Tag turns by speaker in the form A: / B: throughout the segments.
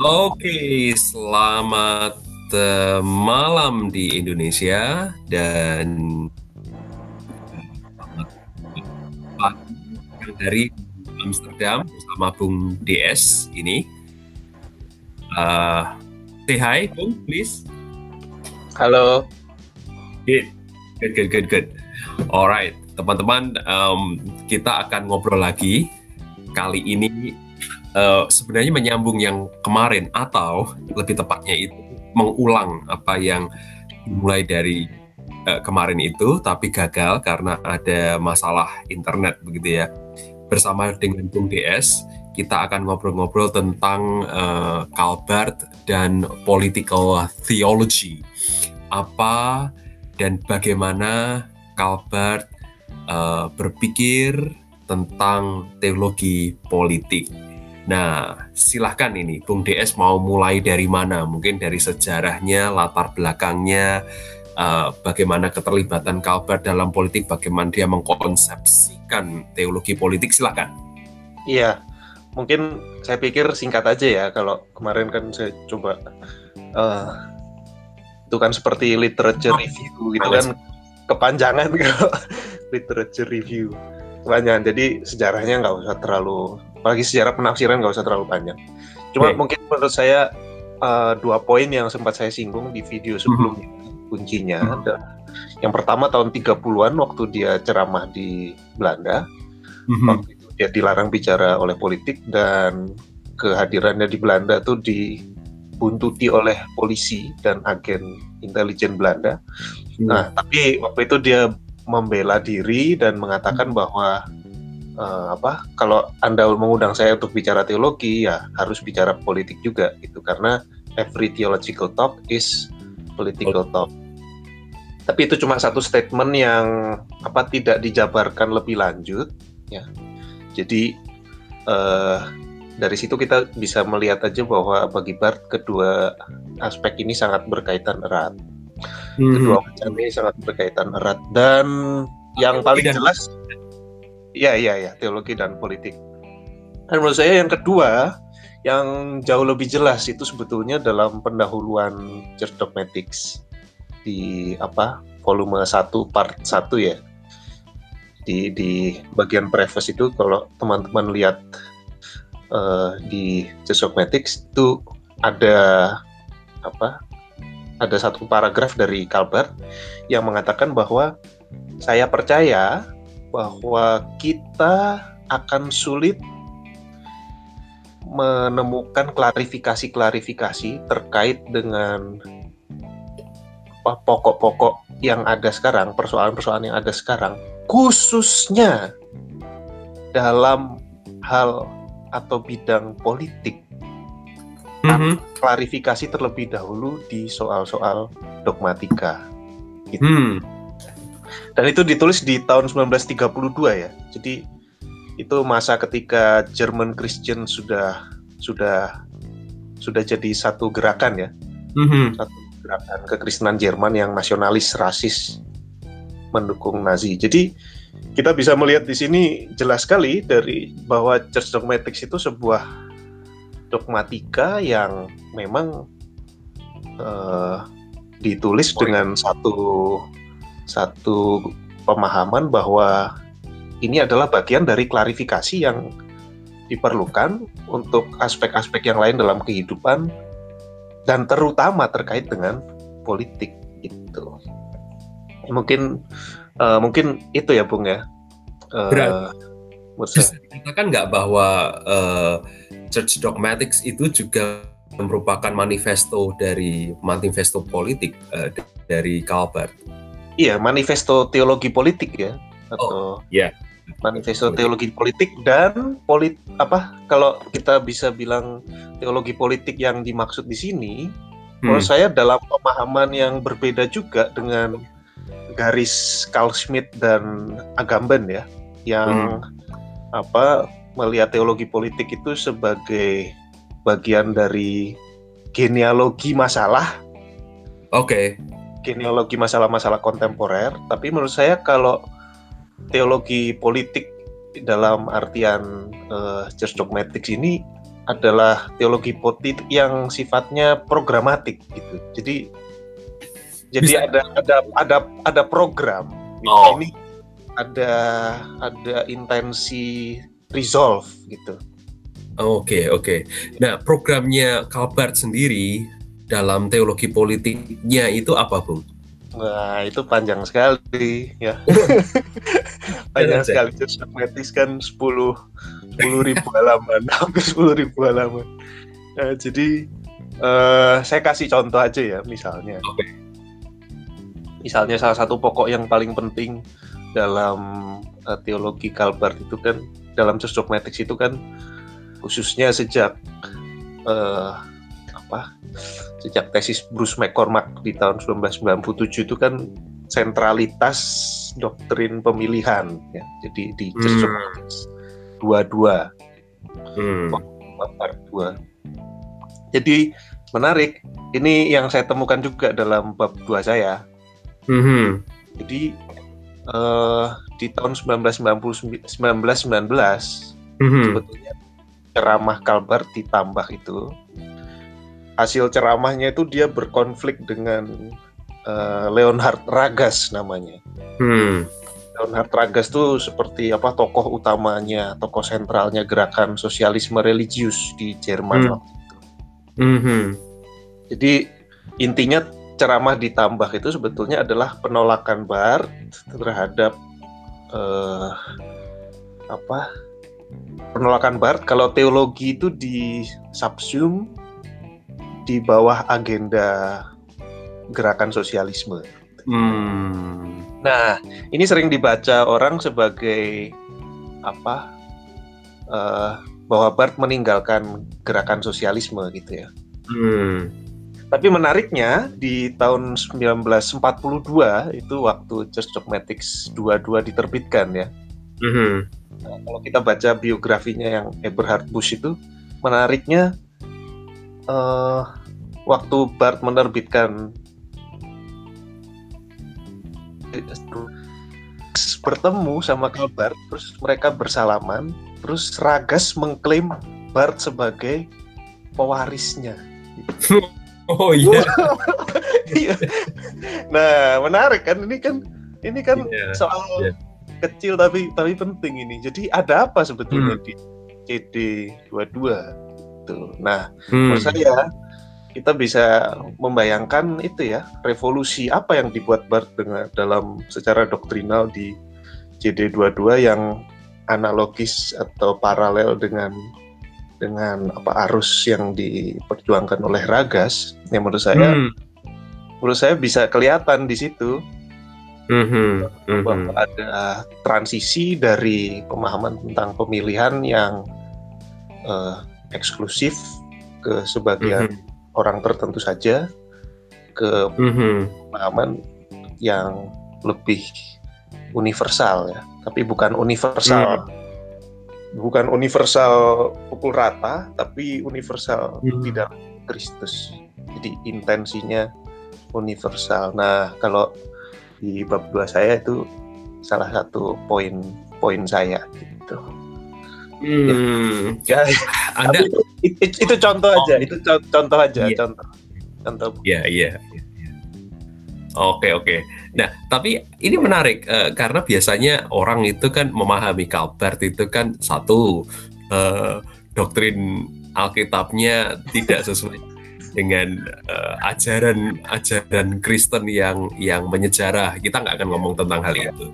A: Oke, selamat uh, malam di Indonesia dan selamat dari Amsterdam bersama Bung DS ini. Uh, say hi, Bung, please.
B: Halo.
A: Good, good, good, good, good. Alright, teman-teman, um, kita akan ngobrol lagi. Kali ini uh, sebenarnya menyambung yang kemarin atau lebih tepatnya itu mengulang apa yang mulai dari uh, kemarin itu tapi gagal karena ada masalah internet begitu ya. Bersama dengan Bung DS kita akan ngobrol-ngobrol tentang uh, Calbert dan political theology. Apa dan bagaimana Calbert uh, berpikir tentang teologi politik Nah, silahkan ini Bung DS mau mulai dari mana? Mungkin dari sejarahnya, latar belakangnya, uh, bagaimana keterlibatan Kalbar dalam politik, bagaimana dia mengkonsepsikan teologi politik, silahkan.
B: Iya, mungkin saya pikir singkat aja ya, kalau kemarin kan saya coba, uh, itu kan seperti literature review gitu kan, kepanjangan kalau literature review kepanjangan, jadi sejarahnya nggak usah terlalu apalagi sejarah penafsiran nggak usah terlalu panjang. Cuma okay. mungkin menurut saya uh, dua poin yang sempat saya singgung di video sebelumnya hmm. kuncinya. Hmm. Yang pertama tahun 30-an waktu dia ceramah di Belanda. Hmm. Waktu itu dia dilarang bicara oleh politik dan kehadirannya di Belanda tuh dibuntuti oleh polisi dan agen intelijen Belanda. Hmm. Nah, tapi waktu itu dia membela diri dan mengatakan hmm. bahwa uh, apa kalau anda mengundang saya untuk bicara teologi ya harus bicara politik juga gitu. Karena every theological talk is political talk. Tapi itu cuma satu statement yang apa tidak dijabarkan lebih lanjut ya. Jadi uh, dari situ kita bisa melihat aja bahwa bagi Bart kedua aspek ini sangat berkaitan erat. Hmm. kedua macam ini sangat berkaitan erat. Dan yang paling jelas Iya, iya, iya, teologi dan politik. Dan menurut saya yang kedua, yang jauh lebih jelas itu sebetulnya dalam pendahuluan Church Dogmatics di apa volume 1 part 1 ya. Di di bagian preface itu kalau teman-teman lihat uh, di Church Dogmatics itu ada apa? Ada satu paragraf dari Calvert yang mengatakan bahwa saya percaya bahwa kita akan sulit menemukan klarifikasi-klarifikasi terkait dengan pokok-pokok yang ada sekarang, persoalan-persoalan yang ada sekarang, khususnya dalam hal atau bidang politik. Mm -hmm. Klarifikasi terlebih dahulu di soal-soal dogmatika. Gitu. Hmm dan itu ditulis di tahun 1932 ya. Jadi itu masa ketika German Christian sudah sudah sudah jadi satu gerakan ya. Mm-hmm. Satu gerakan kekristenan Jerman yang nasionalis rasis mendukung Nazi. Jadi kita bisa melihat di sini jelas sekali dari bahwa Church Dogmatics itu sebuah dogmatika yang memang uh, ditulis dengan satu satu pemahaman bahwa ini adalah bagian dari klarifikasi yang diperlukan untuk aspek-aspek yang lain dalam kehidupan dan terutama terkait dengan politik itu. Mungkin uh, mungkin itu ya Bung ya.
A: Uh, bisa dikatakan nggak bahwa uh, Church Dogmatics itu juga merupakan manifesto dari manifesto politik uh, dari Calvert?
B: Iya manifesto teologi politik ya
A: atau oh, yeah.
B: manifesto teologi politik dan polit apa kalau kita bisa bilang teologi politik yang dimaksud di sini hmm. menurut saya dalam pemahaman yang berbeda juga dengan garis Carl Schmitt dan Agamben ya yang hmm. apa melihat teologi politik itu sebagai bagian dari genealogi masalah.
A: Oke. Okay
B: genealogi masalah-masalah kontemporer, tapi menurut saya kalau teologi politik dalam artian uh, Church Dogmatics ini adalah teologi politik yang sifatnya programatik gitu. Jadi jadi
A: Bisa.
B: ada ada ada ada program
A: Oh.
B: ini ada ada intensi resolve gitu.
A: Oke, oke. Nah, programnya Calvert sendiri dalam teologi politiknya itu apa, Bung?
B: Wah, itu panjang sekali ya. panjang sekali. Terus Magnetis kan 10 10 ribu halaman, hampir 10 ribu halaman. Nah, jadi eh, saya kasih contoh aja ya, misalnya.
A: Oke.
B: Misalnya salah satu pokok yang paling penting dalam eh, teologi Calvert itu kan dalam Dogmatics itu kan khususnya sejak eh, apa sejak tesis Bruce McCormack di tahun 1997 itu kan sentralitas doktrin pemilihan ya jadi di
A: Hmm.
B: Dua-dua
A: Hmm.
B: 2 jadi menarik ini yang saya temukan juga dalam bab 2 saya
A: Mhm.
B: jadi eh, di tahun 1990 1919
A: Mhm.
B: sebetulnya ceramah Calvert ditambah itu hasil ceramahnya itu dia berkonflik dengan eh, Leonhard Ragas namanya
A: Hmm.
B: Leonhard Ragas tuh seperti apa tokoh utamanya tokoh sentralnya gerakan sosialisme religius di Jerman
A: Hmm.
B: waktu itu
A: Mhm.
B: jadi intinya ceramah ditambah itu sebetulnya adalah penolakan Barth terhadap eh, apa penolakan Barth kalau teologi itu di subsum di bawah agenda gerakan sosialisme.
A: Hmm.
B: Nah, ini sering dibaca orang sebagai apa? eh, bahwa Barth meninggalkan gerakan sosialisme gitu ya.
A: Hmm.
B: Tapi menariknya di tahun 1942 itu waktu Church Dogmatics 22 diterbitkan ya.
A: Mhm.
B: Nah, kalau kita baca biografinya yang Eberhard Busch itu menariknya eh, waktu Barth menerbitkan bertemu sama Calvert terus mereka bersalaman terus Ragas mengklaim Barth sebagai pewarisnya
A: Oh iya.
B: Iya. nah, menarik kan ini kan ini kan
A: Iya,
B: soal
A: iya.
B: kecil tapi tapi penting ini. Jadi ada apa sebetulnya
A: Hmm.
B: di CD 22 itu. Nah,
A: Hmm.
B: menurut saya kita bisa membayangkan itu ya, revolusi apa yang dibuat Barth dengan dalam secara doktrinal di CD 22 yang analogis atau paralel dengan dengan apa arus yang diperjuangkan oleh Ragas yang menurut saya
A: Hmm.
B: menurut saya bisa kelihatan di situ
A: Mhm. Mhm.
B: bahwa ada transisi dari pemahaman tentang pemilihan yang eh, eksklusif ke sebagian
A: Mhm.
B: Orang tertentu saja ke
A: Mhm.
B: pemahaman yang lebih universal ya. Tapi bukan universal. Bukan universal pukul rata tapi universal di dalam Kristus. Jadi intensinya universal. Nah kalau di bab 2 saya itu salah satu poin poin saya. gitu
A: Hmm.
B: ya
A: Anda
B: tapi itu, itu, itu contoh aja itu co- contoh aja
A: Iya.
B: contoh contoh
A: Iya, iya. iya, iya. Oke, oke. Nah, tapi ini menarik eh, karena biasanya orang itu kan memahami Calvert itu kan satu eh, doktrin Alkitabnya tidak sesuai dengan eh, ajaran ajaran Kristen yang yang menyejarah. Kita nggak akan ngomong tentang hal itu.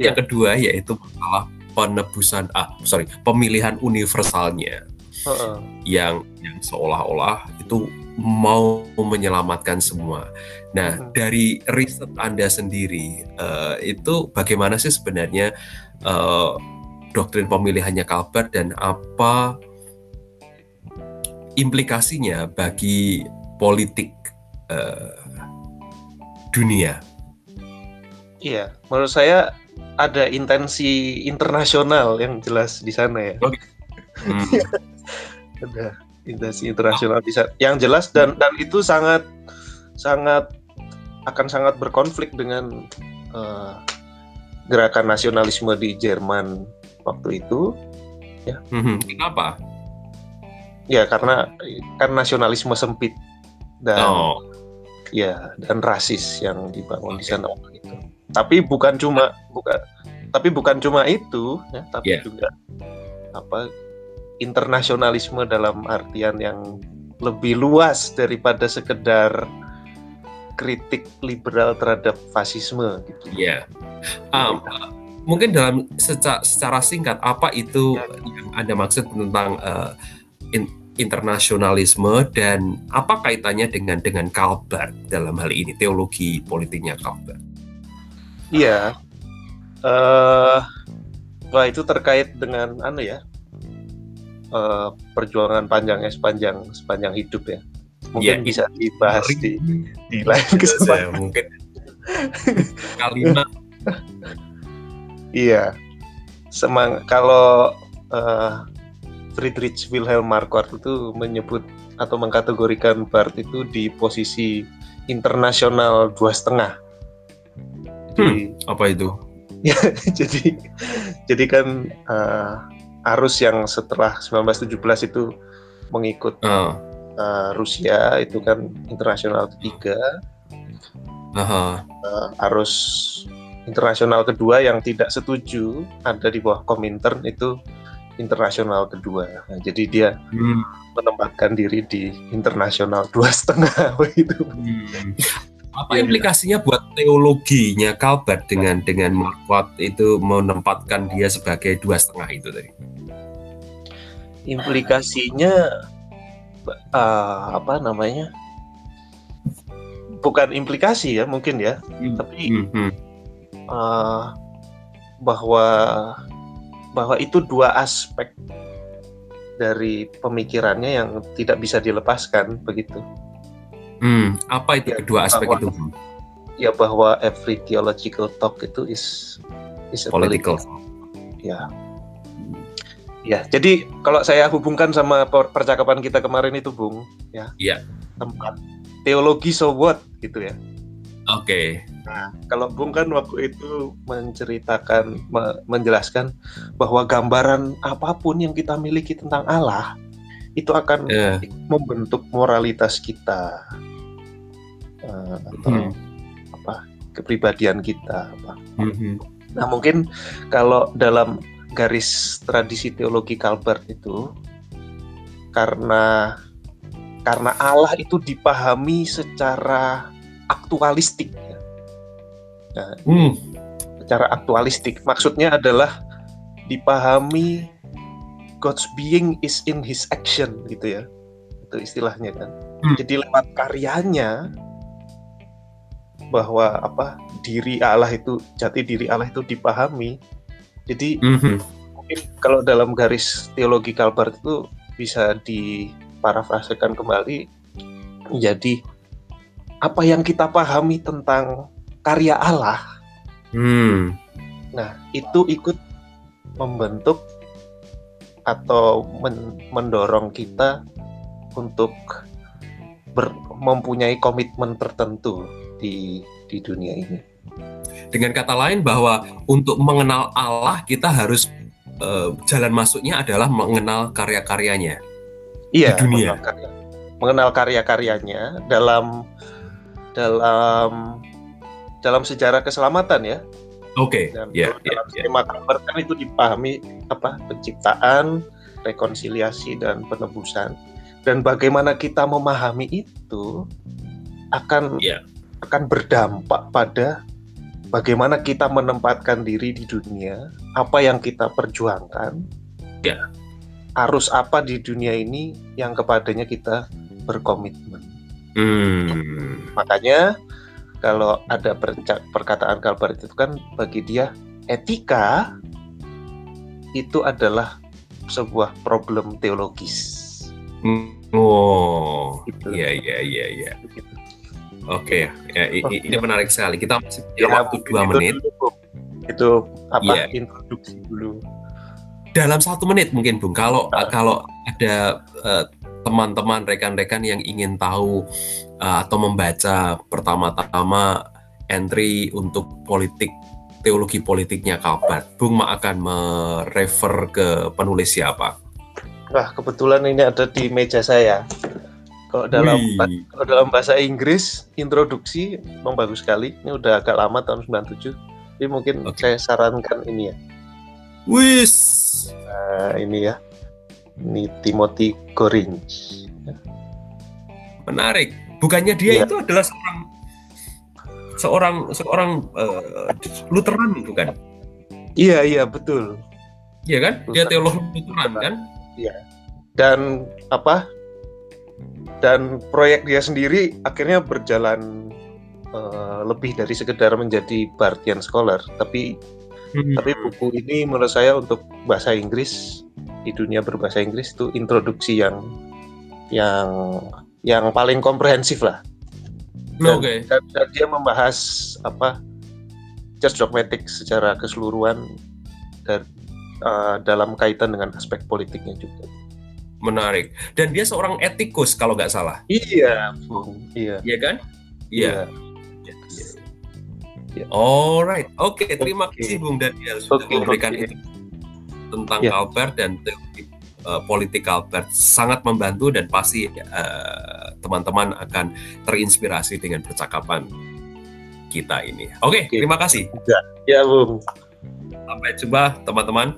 B: Iya.
A: Yang kedua yaitu masalah penebusan ah sorry pemilihan universalnya
B: Heeh.
A: yang yang seolah-olah itu mau menyelamatkan semua. Nah,
B: Hmm.
A: dari riset Anda sendiri eh, itu bagaimana sih sebenarnya eh, doktrin pemilihannya Calvert dan apa implikasinya bagi politik eh, dunia?
B: Iya, menurut saya ada intensi internasional yang jelas di sana ya.
A: Hmm,
B: Ada intensi internasional di sana yang jelas dan dan itu sangat sangat akan sangat berkonflik dengan eh, gerakan nasionalisme di Jerman waktu itu.
A: mhm. Kenapa?
B: ya karena kan nasionalisme sempit dan
A: Oh,
B: ya dan rasis yang dibangun di sana waktu itu. Tapi bukan cuma bukan tapi bukan cuma itu ya, tapi
A: Yeah.
B: juga apa internasionalisme dalam artian yang lebih luas daripada sekedar kritik liberal terhadap fasisme gitu.
A: ya. Um, mungkin dalam secara, secara singkat apa itu yang anda maksud tentang uh, in- internasionalisme dan apa kaitannya dengan dengan Calvert dalam hal ini teologi politiknya Calvert?
B: Iya. eh wah itu terkait dengan anu ya. eh, perjuangan panjangnya sepanjang sepanjang hidup ya. Mungkin
A: Iya,
B: bisa dibahas di di lain
A: Saya
B: kesempatan.
A: mungkin kalimat
B: Iya. Semang kalau eh, Friedrich Wilhelm Marquardt itu menyebut atau mengkategorikan Barth itu di posisi internasional dua setengah. Jadi,
A: apa itu?
B: ya, jadi jadi kan eh, arus yang setelah 1917 itu mengikut
A: Ah,
B: eh, Rusia itu kan internasional ketiga
A: aha.
B: eh, arus internasional kedua yang tidak setuju ada di bawah Komintern itu internasional kedua. Nah, jadi dia
A: Hmm,
B: menempatkan diri di internasional dua setengah begitu.
A: hmm. Apa
B: Iya.
A: implikasinya buat teologinya Calvert dengan dengan Marquardt itu menempatkan dia sebagai dua setengah itu tadi?
B: Implikasinya eh, apa namanya? Bukan implikasi ya mungkin ya, tapi
A: Hmm, hmm.
B: eh, bahwa bahwa itu dua aspek dari pemikirannya yang tidak bisa dilepaskan begitu.
A: Hmm, apa itu
B: Ya,
A: kedua aspek
B: bahwa-
A: itu?
B: ya bahwa every theological talk itu is is a
A: Political.
B: ya ya jadi kalau saya hubungkan sama per- percakapan kita kemarin itu bung ya
A: Iya.
B: tempat teologi so what gitu ya
A: Oke.
B: nah kalau bung kan waktu itu menceritakan me- menjelaskan bahwa gambaran apa pun yang kita miliki tentang Allah itu akan
A: Eh,
B: membentuk moralitas kita eh, atau
A: Hmm.
B: apa kepribadian kita apa
A: hmm, hmm.
B: Nah, mungkin kalau dalam garis tradisi teologi Calvert itu karena karena Allah itu dipahami secara aktualistik ya. Nah,
A: Hmm,
B: secara aktualistik maksudnya adalah dipahami God's being is in his action gitu ya. Itu istilahnya kan.
A: Hmm.
B: Jadi lewat karyanya bahwa apa diri Allah itu jati diri Allah itu dipahami. Jadi
A: hmm,
B: mungkin kalau dalam garis teologi Calvert itu bisa diparafrasekan kembali menjadi apa yang kita pahami tentang karya Allah
A: Hmm,
B: Nah, itu ikut membentuk atau men- mendorong kita untuk ber- mempunyai komitmen tertentu di di dunia ini.
A: Dengan kata lain bahwa untuk mengenal Allah kita harus eh, jalan masuknya adalah mengenal karya-karyanya.
B: Iya,
A: Di dunia.
B: mengenal karya, mengenal karya-karyanya dalam dalam dalam sejarah keselamatan ya.
A: Oke,
B: Dan
A: ya, ya,
B: dalam
A: ya.
B: skema Calvert kan itu dipahami apa penciptaan, rekonsiliasi dan penebusan. Dan bagaimana kita memahami itu akan
A: Iya.
B: akan berdampak pada bagaimana kita menempatkan diri di dunia, apa yang kita perjuangkan,
A: Iya.
B: arus apa di dunia ini yang kepadanya kita berkomitmen.
A: Hmm,
B: Makanya kalau ada perkataan Calvert itu kan bagi dia etika itu adalah sebuah problem teologis.
A: oh,
B: Gitu.
A: iya, iya, iya, iya. Oke, ya, i- i- ini menarik sekali. Kita masih punya
B: Ya,
A: waktu dua
B: itu
A: menit.
B: dulu. Itu apa
A: Iya.
B: introduksi dulu.
A: Dalam satu menit mungkin, Bung. Kalau
B: Ah.
A: kalau ada eh, teman-teman, rekan-rekan yang ingin tahu eh, atau membaca pertama-tama entry untuk politik teologi politiknya Calvert, Bung Ma akan merefer ke penulis siapa?
B: Wah, kebetulan ini ada di meja saya. Kalau dalam
A: Wih.
B: kalau dalam bahasa Inggris, introduksi memang bagus sekali. Ini udah agak lama tahun 97. Tapi mungkin
A: Oke.
B: saya sarankan ini ya.
A: Wis.
B: Nah, ini ya. Ini Timothy Goring.
A: Menarik. Bukannya dia
B: Iya.
A: itu adalah seorang seorang seorang eh, Lutheran bukan?
B: Iya, iya, betul.
A: Iya kan? Dia teolog Lutheran kan?
B: Dan apa? Dan proyek dia sendiri akhirnya berjalan eh, lebih dari sekedar menjadi Bartian Scholar, tapi
A: Hmm.
B: Tapi buku ini menurut saya untuk bahasa Inggris di dunia berbahasa Inggris itu introduksi yang yang yang paling komprehensif lah. Dan,
A: Oke.
B: dan, dan dia membahas apa church dogmatic secara keseluruhan dan uh, dalam kaitan dengan aspek politiknya juga.
A: Menarik. Dan dia seorang etikus kalau nggak salah.
B: Iya, Bung. Iya.
A: Iya kan? Iya.
B: Iya.
A: Alright. Oke, terima
B: Oke.
A: kasih Bung Daniel sudah
B: Oke,
A: memberikan
B: oke.
A: itu tentang
B: Ya.
A: Albert dan teori eh, politik Albert sangat membantu dan pasti eh, teman-teman akan terinspirasi dengan percakapan kita ini. Oke,
B: Oke.
A: terima kasih.
B: Ya, Bung.
A: Sampai jumpa teman-teman.